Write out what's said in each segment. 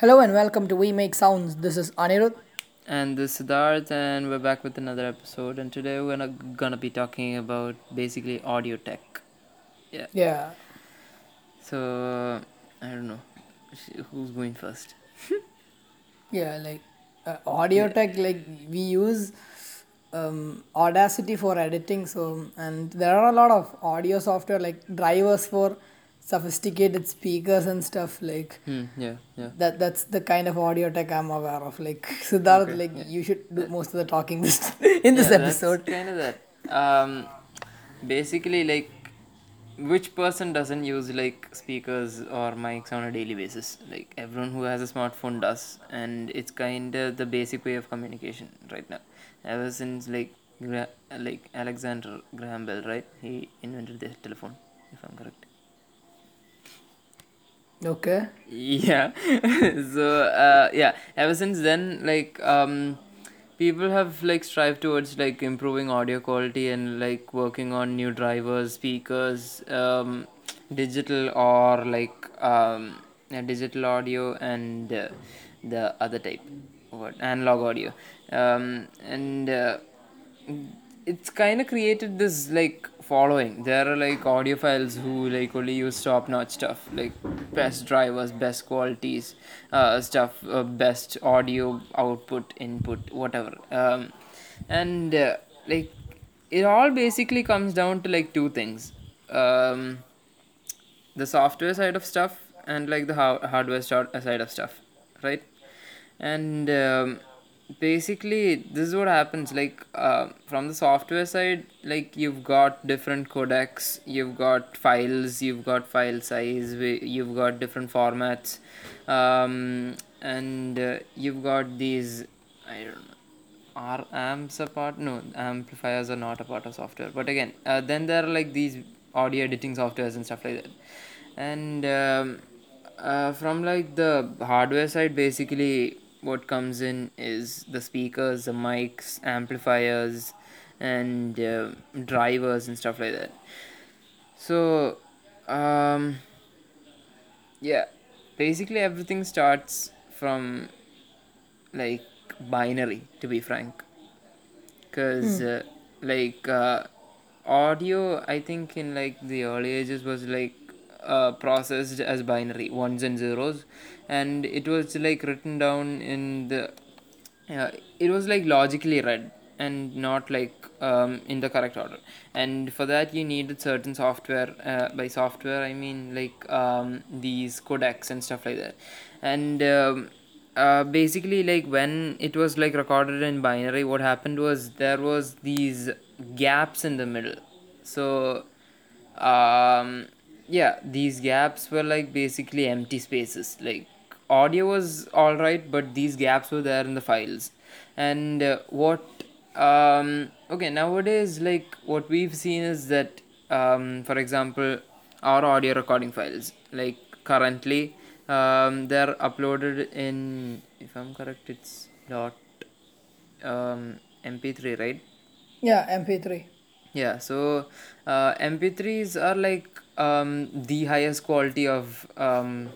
Hello and welcome to We Make Sounds. This is Anirudh. And this is Siddharth, and we're back with another episode. And today we're gonna, gonna be talking about basically audio tech. Yeah. Yeah. So I don't know who's going first. Yeah, like uh, audio Yeah. tech, like we use um, Audacity for editing. So, and there are a lot of audio software like drivers for sophisticated speakers and stuff. Like Hmm. Yeah. Yeah. that. That's the kind of audio tech I'm aware of. Like Siddharth, Okay. like Yeah. you should do most of the talking this in this yeah, episode. Kind of that. Um, basically, like, which person doesn't use like speakers or mics on a daily basis? Like everyone who has a smartphone does, and it's kind of the basic way of communication right now. Ever since like Gra- like Alexander Graham Bell, right? He invented the telephone, if I'm correct. Okay. yeah so uh, yeah ever since then like um people have like strived towards like improving audio quality and like working on new drivers speakers um digital or like um yeah, digital audio and uh, the other type what analog audio um and uh, it's kind of created this like following. There are like audiophiles who like only use top notch stuff like best drivers best qualities uh, stuff uh, best audio output input whatever. Um, and uh, like it all basically comes down to like two things. Um, the software side of stuff and like the har- hardware side of stuff right? And um, basically this is what happens like uh, from the software side like you've got different codecs you've got files you've got file size you've got different formats um, and uh, you've got these i don't know are amps a part no amplifiers are not a part of software but again uh, then there are like these audio editing softwares and stuff like that. And um, uh, from like the hardware side basically what comes in is the speakers the mics amplifiers and uh, drivers and stuff like that. So um yeah basically everything starts from like binary to be frank. Because uh, like uh, audio i think in like the early ages was like uh, processed as binary ones and zeros. And it was like written down in the uh, it was like logically read and not like um, in the correct order. And for that you needed certain software uh, by software i mean like um, these codecs and stuff like that. And um, uh, basically like when it was like recorded in binary what happened was there was these gaps in the middle. So um yeah these gaps were like basically empty spaces. Like audio was all right but these gaps were there in the files. And uh, what um okay nowadays like what we've seen is that um for example our audio recording files like currently um they're uploaded in if i'm correct it's dot um mp3 right? Yeah, MP3. yeah, so uh, MP3s are like um, the highest quality of um,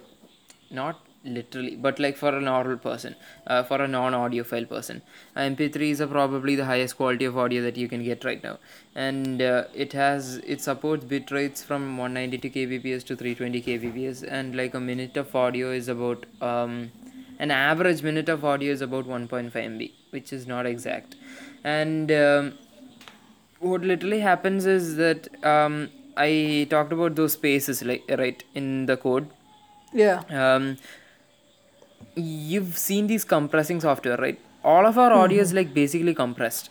not literally, but like for a normal person, uh, for a non-audiophile person, uh, MP3s are probably the highest quality of audio that you can get right now, and uh, it has it supports bit rates from 192 kbps to 320 kbps, and like a minute of audio is about um, an average minute of audio is about 1.5 MB, which is not exact, and um, what literally happens is that um, I talked about those spaces like right in the code. Yeah. Um, you've seen these compressing software, right? All of our audio is like basically compressed.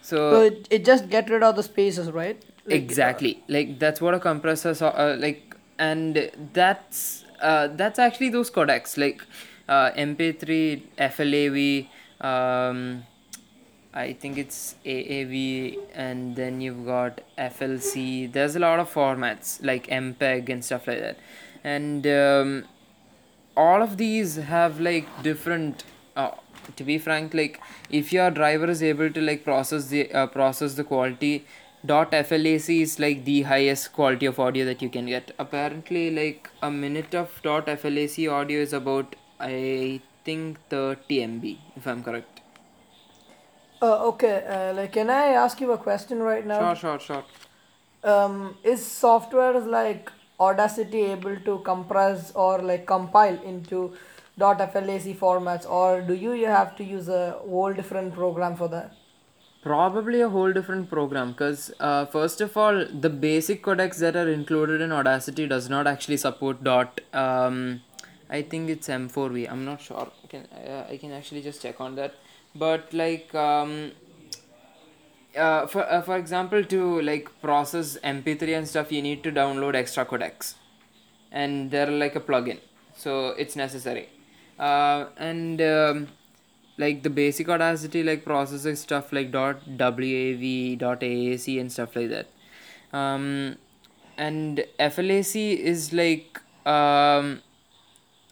So So it, it just get rid of the spaces, right? Like, exactly, like that's what a compressor so, uh, like, and that's uh, that's actually those codecs like uh, MP3, FLAV. Um, I think it's AAV, and then you've got FLC. There's a lot of formats like MPEG and stuff like that, and um, all of these have like different. Uh, to be frank, like if your driver is able to like process the uh, process the quality, dot FLAC is like the highest quality of audio that you can get. Apparently, like a minute of dot FLAC audio is about I think 30 MB, if I'm correct. Uh, okay, uh, like, can I ask you a question right now? Sure, sure, sure. Um, is software like Audacity able to compress or like compile into .flac formats, or do you have to use a whole different program for that? Probably a whole different program because uh, first of all, the basic codecs that are included in Audacity does not actually support dot. Um, I think it's M4V. I'm not sure. I can uh, I can actually just check on that. But like um, uh, for uh, for example, to like process MP3 and stuff, you need to download extra codecs, and they're like a plugin, so it's necessary. Uh, and um, like the basic Audacity like processes stuff like dot WAV, dot AAC, and stuff like that. Um, and FLAC is like um,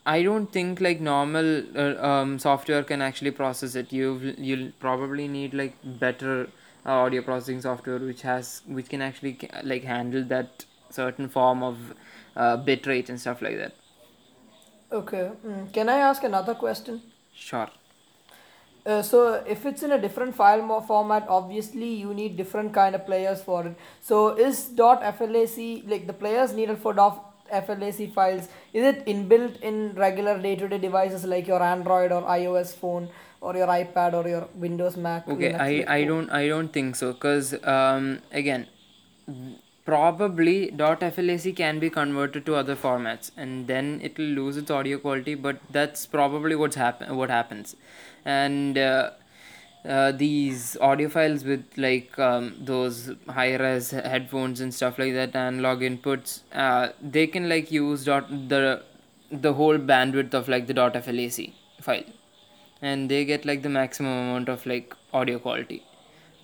I don't think like normal uh, um, software can actually process it. You you'll probably need like better uh, audio processing software which has which can actually like handle that certain form of uh, bit rate and stuff like that. Okay, mm. can I ask another question? Sure. Uh, so if it's in a different file mo- format, obviously you need different kind of players for it. So is dot .flac like the players needed for .flac files? Is it inbuilt in regular day-to-day devices like your Android or iOS phone or your iPad or your Windows Mac? Okay, Linux, I I don't I don't think so because um again probably .flac can be converted to other formats and then it will lose its audio quality but that's probably what's happen what happens and uh, uh, these audio files with like um, those high res headphones and stuff like that analog inputs uh, they can like use dot the the whole bandwidth of like the dot .flac file and they get like the maximum amount of like audio quality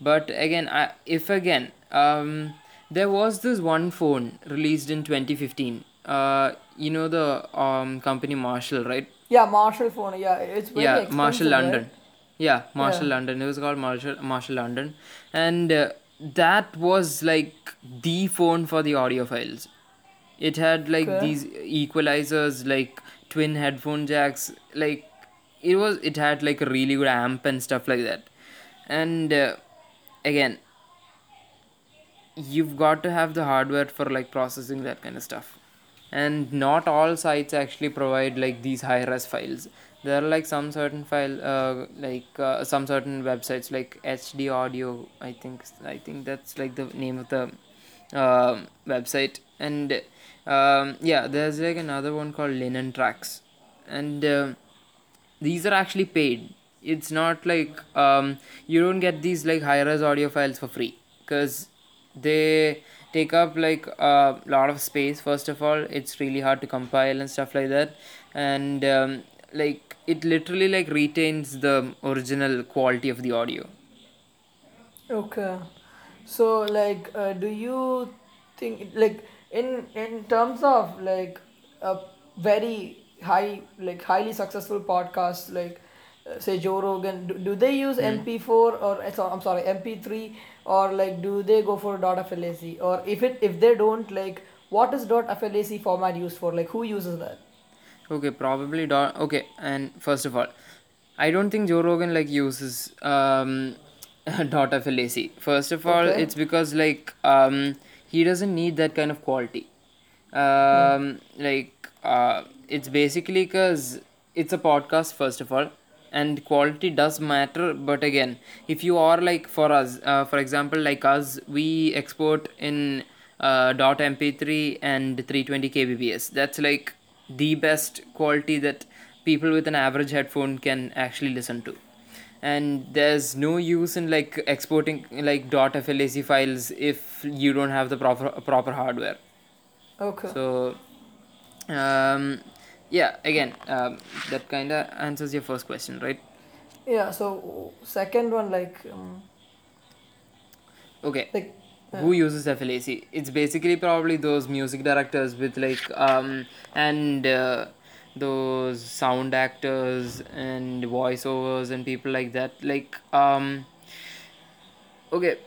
but again I, if again um there was this one phone released in 2015 uh you know the um company marshall right Yeah, Marshall phone. Yeah, it's very yeah marshall right? Yeah marshall london. It was called marshall marshall london. And uh, that was like the phone for the audiophiles. It had like Okay. these equalizers like twin headphone jacks. Like it was it had like a really good amp and stuff like that. And uh, again you've got to have the hardware for like processing that kind of stuff. And not all sites actually provide like these high res files there are like some certain file uh, like uh, some certain websites like hd audio i think i think that's like the name of the um website. And um, yeah there's like another one called linen tracks. And um these are actually paid. It's not like um, you don't get these like high res audio files for free. Because they take up like a lot of space first of all. It's really hard to compile and stuff like that. And um, like it literally like retains the original quality of the audio. Okay. So like uh, do you think like in in terms of like a very high like highly successful podcast like uh, say Joe Rogan do, do they use MP4 or so- I'm sorry MP3 or like do they go for dot .flac or if it if they don't like what is dot .flac format used for? Like who uses that okay probably dot okay and first of all i don't think joe rogan like uses um dot flac first of all Okay. it's because like um he doesn't need that kind of quality. Um like uh it's basically because it's a podcast first of all and quality does matter but again if you are like for us uh, for example like us we export in uh, dot mp3 and 320 kbps that's like the best quality that people with an average headphone can actually listen to. And there's no use in like exporting like dot flac files if you don't have the proper proper hardware. Okay. So um yeah again um, that kind of answers your first question right? Yeah so second one like um, okay. like who uses flac it's basically probably those music directors with like um and uh, those sound actors and voiceovers and people like that like um okay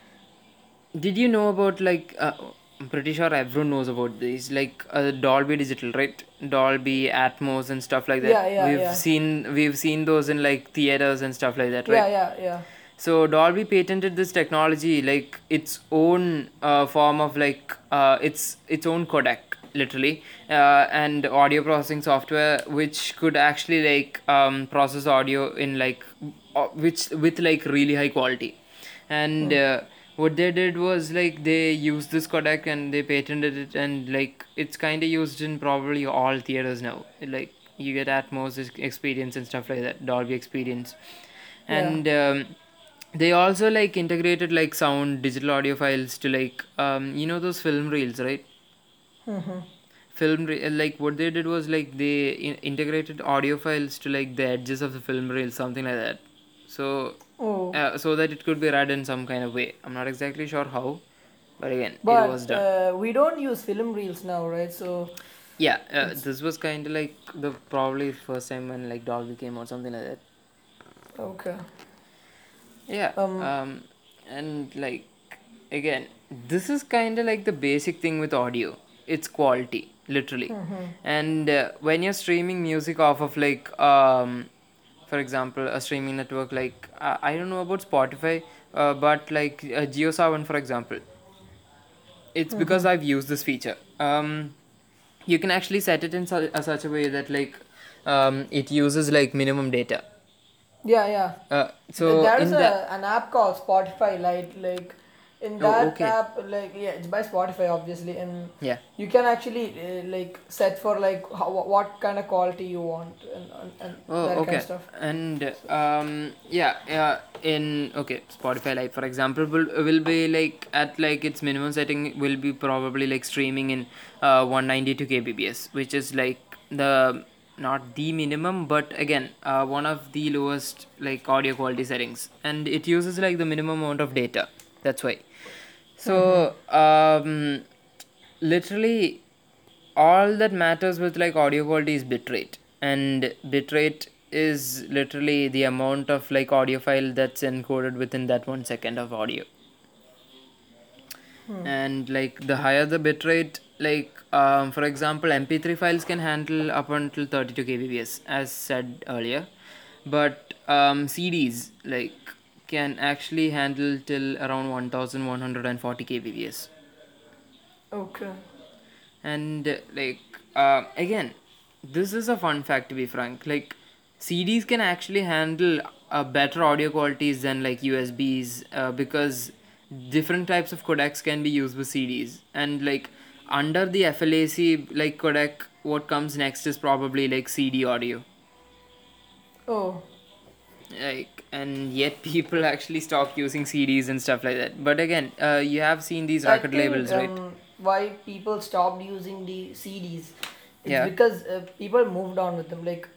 did you know about like uh, I'm pretty sure everyone knows about these, like uh, Dolby Digital, right? Dolby Atmos and stuff like that. Yeah, yeah, we've yeah. seen we've seen those in like theaters and stuff like that, Yeah, yeah, yeah. So Dolby patented this technology, like its own uh, form of like uh, its its own codec, literally, uh, and audio processing software, which could actually like um, process audio in like uh, which with like really high quality, and uh, what they did was like they used this codec and they patented it, and like it's kind of used in probably all theaters now. Like you get Atmos ex- experience and stuff like that, Dolby experience, Yeah. and. Um, they also like integrated like sound digital audio files to like um you know those film reels right Mm-hmm. film re- uh, like what they did was like they in- integrated audio files to like the edges of the film reel something like that so Oh. uh, so that it could be read in some kind of way i'm not exactly sure how but again it was But done uh, we don't use film reels now, right? So yeah uh, this was kind of like the probably first time when like dolby came or something like that okay. Yeah. Um, Um, and like again, this is kind of like the basic thing with audio. It's quality, literally. Mm-hmm. And uh, when you're streaming music off of like, um, for example, a streaming network like uh, I don't know about Spotify, uh, but like uh, JioSaavn, for example, it's because I've used this feature. Um, you can actually set it in su- such a way that like um, it uses like minimum data. Yeah, yeah. Uh, so there is that an app called Spotify Lite. Like in Oh, that okay. app, like yeah, it's by Spotify obviously, and yeah. you can actually uh, like set for like how, what kind of quality you want and, and, and Oh, that okay. kind of stuff. And um, yeah, yeah. In okay, Spotify Live, for example, will will be like at like its minimum setting will be probably like streaming in uh 192 kbps, which is like the not the minimum, but again, uh, one of the lowest like audio quality settings, and it uses like the minimum amount of data. That's why. So um, literally all that matters with like audio quality is bitrate and bitrate is literally the amount of like audio file that's encoded within that one second of audio and like the higher the bitrate like um, for example mp3 files can handle up until 32 kbps as said earlier. But um, cds like can actually handle till around 1140 kbps Okay. and uh, like uh, again this is a fun fact to be frank. Like cds can actually handle uh, better audio qualities than like usbs uh, because different types of codecs can be used with cds and like under the flac like codec what comes next is probably like cd audio Oh. like and yet people actually stop using cds and stuff like that but again uh, you have seen these I record think, labels right um, Why people stopped using the CDs? It's Yeah. because uh, people moved on with them. Like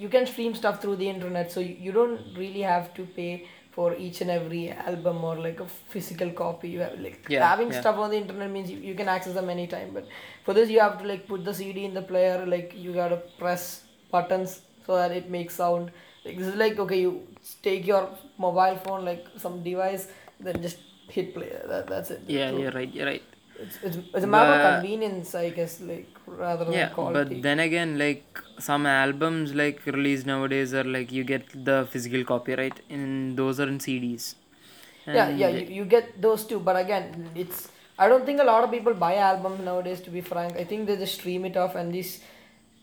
you can stream stuff through the internet, so you, you don't really have to pay for each and every album or like a physical copy. You have like Yeah, having yeah. stuff on the internet means you, you can access them anytime. But for this, you have to like put the CD in the player. Like you gotta press buttons so that it makes sound. Like this is like okay, you take your mobile phone like some device, then just hit play. That, that's it. yeah So- you're right you're right it's, it's, it's a matter of convenience, I guess, like rather than yeah quality. but then again like some albums like released nowadays are like you get the physical copyright and those are in cds yeah, And yeah, you, you get those too. But again, it's I don't think a lot of people buy albums nowadays. To be frank, I think they just stream it off, and this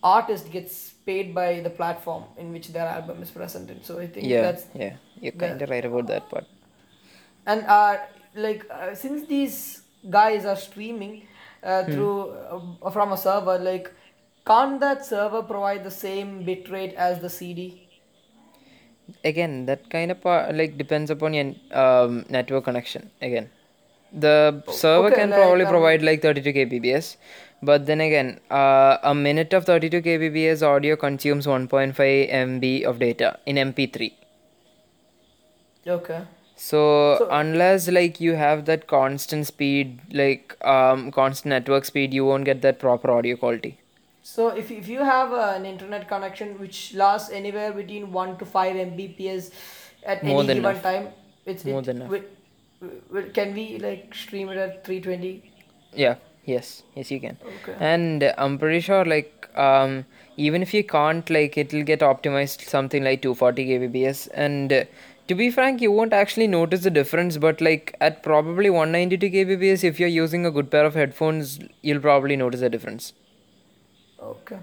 artist gets paid by the platform in which their album is presented. So I think that's yeah you're kinda right about that part and uh like uh, since these guys are streaming uh, Hmm. through uh, from a server, like can't that server provide the same bitrate as the CD? again that kind of part like depends upon your um, network connection again the server okay, can like, probably um, provide like 32 kbps but then again uh, a minute of 32 kbps audio consumes 1.5 mb of data in mp3 Okay. So, So- unless like you have that constant speed like um constant network speed you won't get that proper audio quality So if, if you have uh, an internet connection which lasts anywhere between 1 to 5 Mbps at More any than given enough. time, it's More it, than enough. wi- wi- can we like stream it at 320? yeah Yes, yes, you can. Okay. And I'm pretty sure, like, um, even if you can't, like, it'll get optimized something like 240 kbps. And uh, to be frank, you won't actually notice the difference. But like at probably 192 kbps, if you're using a good pair of headphones, you'll probably notice a difference. Okay.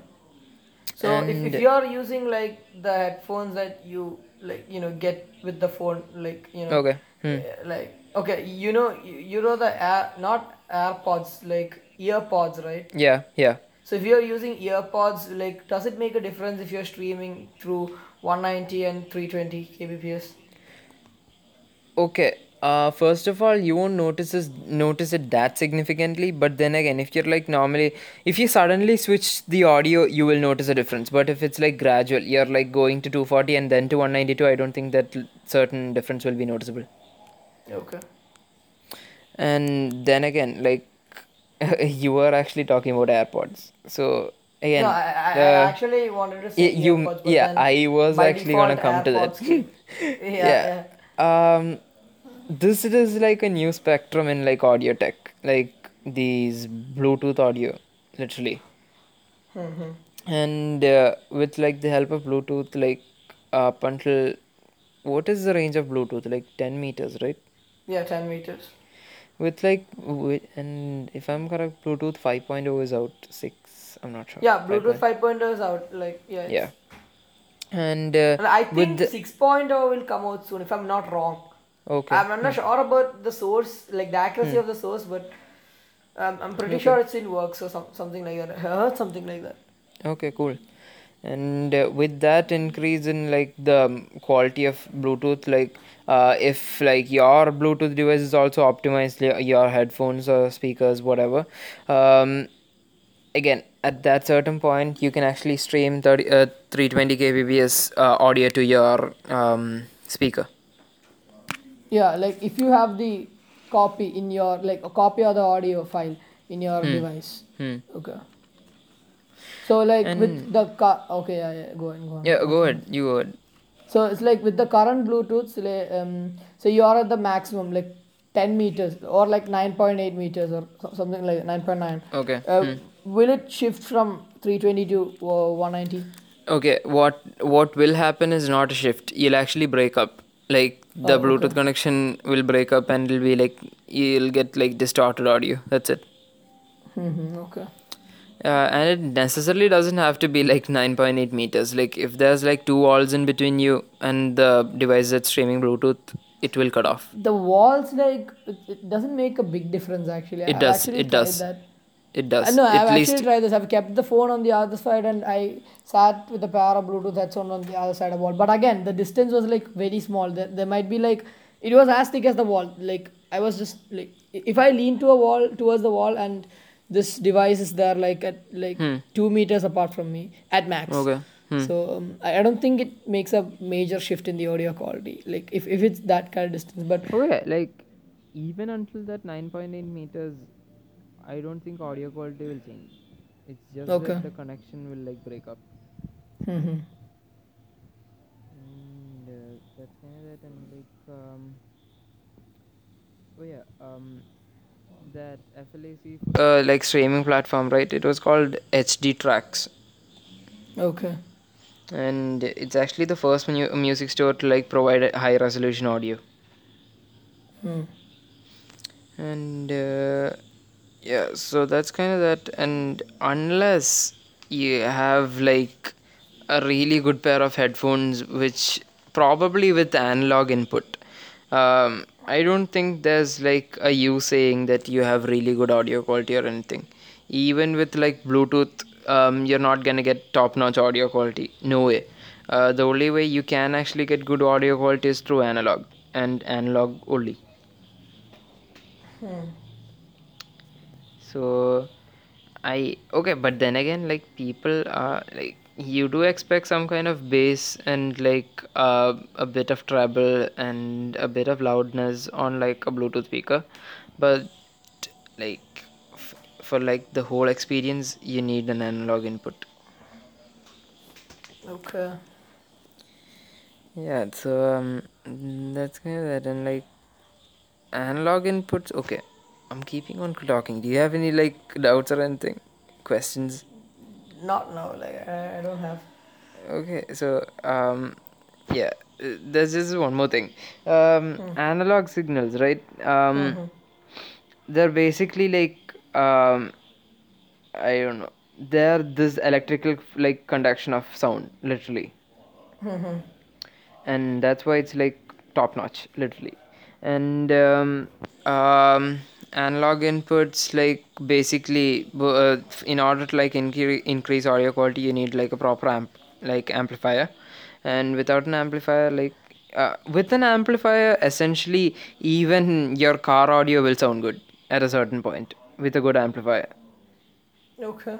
So if, if you are using like the headphones that you like you know get with the phone like you know okay, hmm. uh, like okay you know you, you know the air not AirPods like earpods right yeah, yeah. so if you're using earpods like does it make a difference if you're streaming through 190 and 320 kbps Okay. Uh, first of all, you won't notice this, notice it that significantly. But then again, if you're like normally, if you suddenly switch the audio, you will notice a difference. But if it's like gradual, you're like going to 240 and then to 192, I don't think that l- certain difference will be noticeable. okay And then again, like you were actually talking about AirPods. So no again, I, I, I uh, actually wanted to y- say you, earpods but yeah, then I was by actually gonna default come to that. AirPods yeah Yeah. yeah Um, this is like a new spectrum in like audio tech, like these Bluetooth audio, literally. hmm And uh, with like the help of Bluetooth, like up until what is the range of Bluetooth? Like 10 meters, right? yeah 10 meters With like, with, and if I'm correct, Bluetooth 5.0 is out. 6, I'm not sure. yeah bluetooth 5.0. 5.0 is out like yeah Yeah. And uh, and i think the, 6.0 will come out soon if i'm not wrong okay. I'm, I'm not sure about the source, like the accuracy Hmm. of the source, but um, I'm pretty sure it's in works or some, something like that. I heard something like that. Okay, cool. And uh, with that increase in like the um, quality of Bluetooth, like uh, if like your Bluetooth device is also optimized, your headphones or speakers, whatever, um, again at that certain point you can actually stream 30, uh, 320 kbps uh, audio to your um, speaker. Yeah, like if you have the copy in your, like a copy of the audio file in your device. Hmm. Okay. So like with the car, okay, yeah, yeah, go on, go on. yeah, go ahead. You go ahead. So it's like with the current Bluetooths, like, um, so you are at the maximum, like 10 meters or like 9.8 meters or something like 9.9. Okay. Uh, Hmm. Will it shift from 320 to uh, 190? Okay, what what will happen is not a shift. You'll actually break up. Like the Oh, Bluetooth okay. connection will break up and it'll be like you'll get like distorted audio. That's it. Mm-hmm, okay. Uh, and it necessarily doesn't have to be like 9.8 meters. Like if there's like two walls in between you and the device that's streaming Bluetooth, it will cut off. The walls, like, it, doesn't make a big difference actually. It I've does. actually It does. that. It Uh, does. no, I've At actually tried this. I've kept the phone on the other side and I sat with a pair of Bluetooth headphones on the other side of the wall. But again, the distance was like very small. There, there might be like, it was as thick as the wall. Like, I was just like, if I lean to a wall, towards the wall, and this device is there like at like Hmm. two meters apart from me at max. okay. Hmm. So um, I, I don't think it makes a major shift in the audio quality. Like if, if it's that kind of distance, but Okay, like even until that 9.8 meters, I don't think audio quality will change. It's just Okay. that the connection will like break up. Mhm. And uh, that's kind of that. And like, um, oh yeah, um, that FLAC, uh, like streaming platform, right? It was called HD Tracks, okay. and it's actually the first mu- music store to like provide a high resolution audio. Hmm. and uh, yeah so that's kind of that and unless you have like a really good pair of headphones which probably with analog input um, i don't think there's like a you saying that you have really good audio quality or anything. Even with like bluetooth um, you're not gonna get top notch audio quality. No way. Uh, the only way you can actually get good audio quality is through analog and analog only. Hmm. So i okay but then again like people are like you do expect some kind of bass and like uh, a bit of treble and a bit of loudness on like a bluetooth speaker. But like f- for like the whole experience you need an analog input. Okay. yeah so um, that's kind of that and like analog inputs okay I'm keeping on talking. Do you have any like doubts or anything? Questions? Not now. Like I, I don't have. Okay, so um, yeah, there's just one more thing. Um, Hmm. analog signals, right? Um, Mhm. they're basically like um, I don't know. They're this electrical like conduction of sound, literally, Mhm. and that's why it's like top notch, literally. And um, um, analog inputs like basically uh, in order to like incre- increase audio quality, you need like a proper amp like amplifier, and without an amplifier, like uh, with an amplifier, essentially even your car audio will sound good at a certain point with a good amplifier. Okay.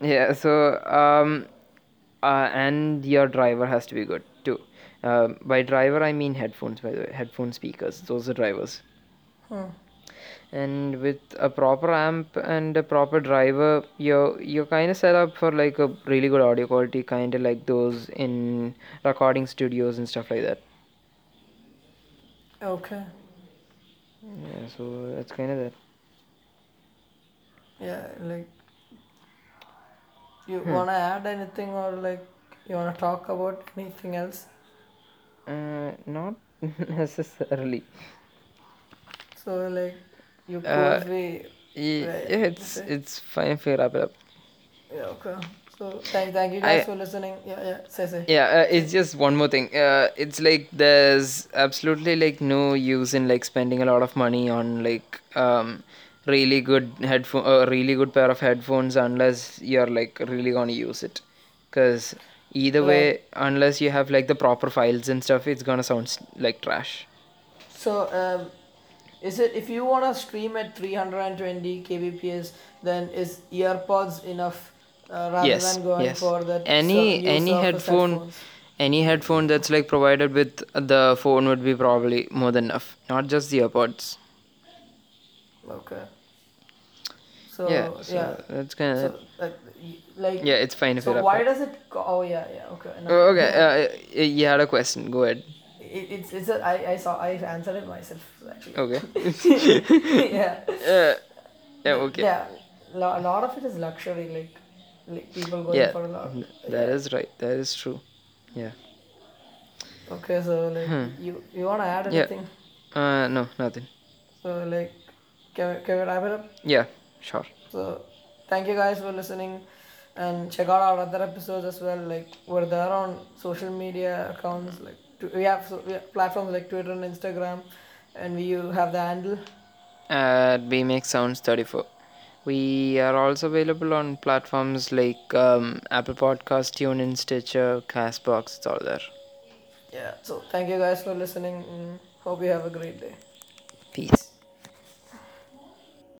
Yeah, so um, uh, and your driver has to be good. Uh, by driver, I mean headphones. By the way, headphone speakers. Those are drivers. Hmm. And with a proper amp and a proper driver, you're you're kind of set up for like a really good audio quality, kind of like those in recording studios and stuff like that. Okay. Yeah, so that's kind of that. Yeah. Like. You Hmm. wanna add anything or like you wanna talk about anything else? Uh, not necessarily. So like you Uh, close we Ye- Right, Yeah, it's okay. it's fine if wrap it up. yeah okay. So thank thank you guys I- for listening. Yeah yeah say say. Yeah, uh, it's just one more thing. Uh, it's like there's absolutely like no use in like spending a lot of money on like um really good headphone, a really good pair of headphones unless you're like really gonna use it. Cause either way, unless you have like the proper files and stuff, it's gonna sound like trash. So um, is it if you wanna stream at 320 kbps, then is earpods enough uh, rather Yes, than going yes. for that? Any- any headphone- Any headphone that's like provided with the phone would be probably more than enough. Not just the earpods. Okay. So yeah, yeah. that's kind of So like yeah. It's fine if So wrap why does it? Co- oh yeah yeah okay. no, Oh, okay. no. Uh, you had a question. Go ahead. It, it's it's a, I I saw I answered it myself actually. Okay. yeah. uh, yeah. Okay. Yeah. A lot of it is luxury, like, like people going Yeah, for a lot. Yeah. That is right. That is true. Yeah. Okay, so like Hmm. you you wanna add anything Yeah. Uh, no, nothing. So like, can we, can we wrap it up? Yeah. Sure. So thank you guys for listening, and check out our other episodes as well. Like we're there on social media accounts. Like we have, so we have platforms like Twitter and Instagram, and we have the handle. At BMX Sounds 34. We are also available on platforms like um, Apple Podcast, TuneIn, Stitcher, Castbox. It's all there. Yeah. So thank you guys for listening. hope you have a great day.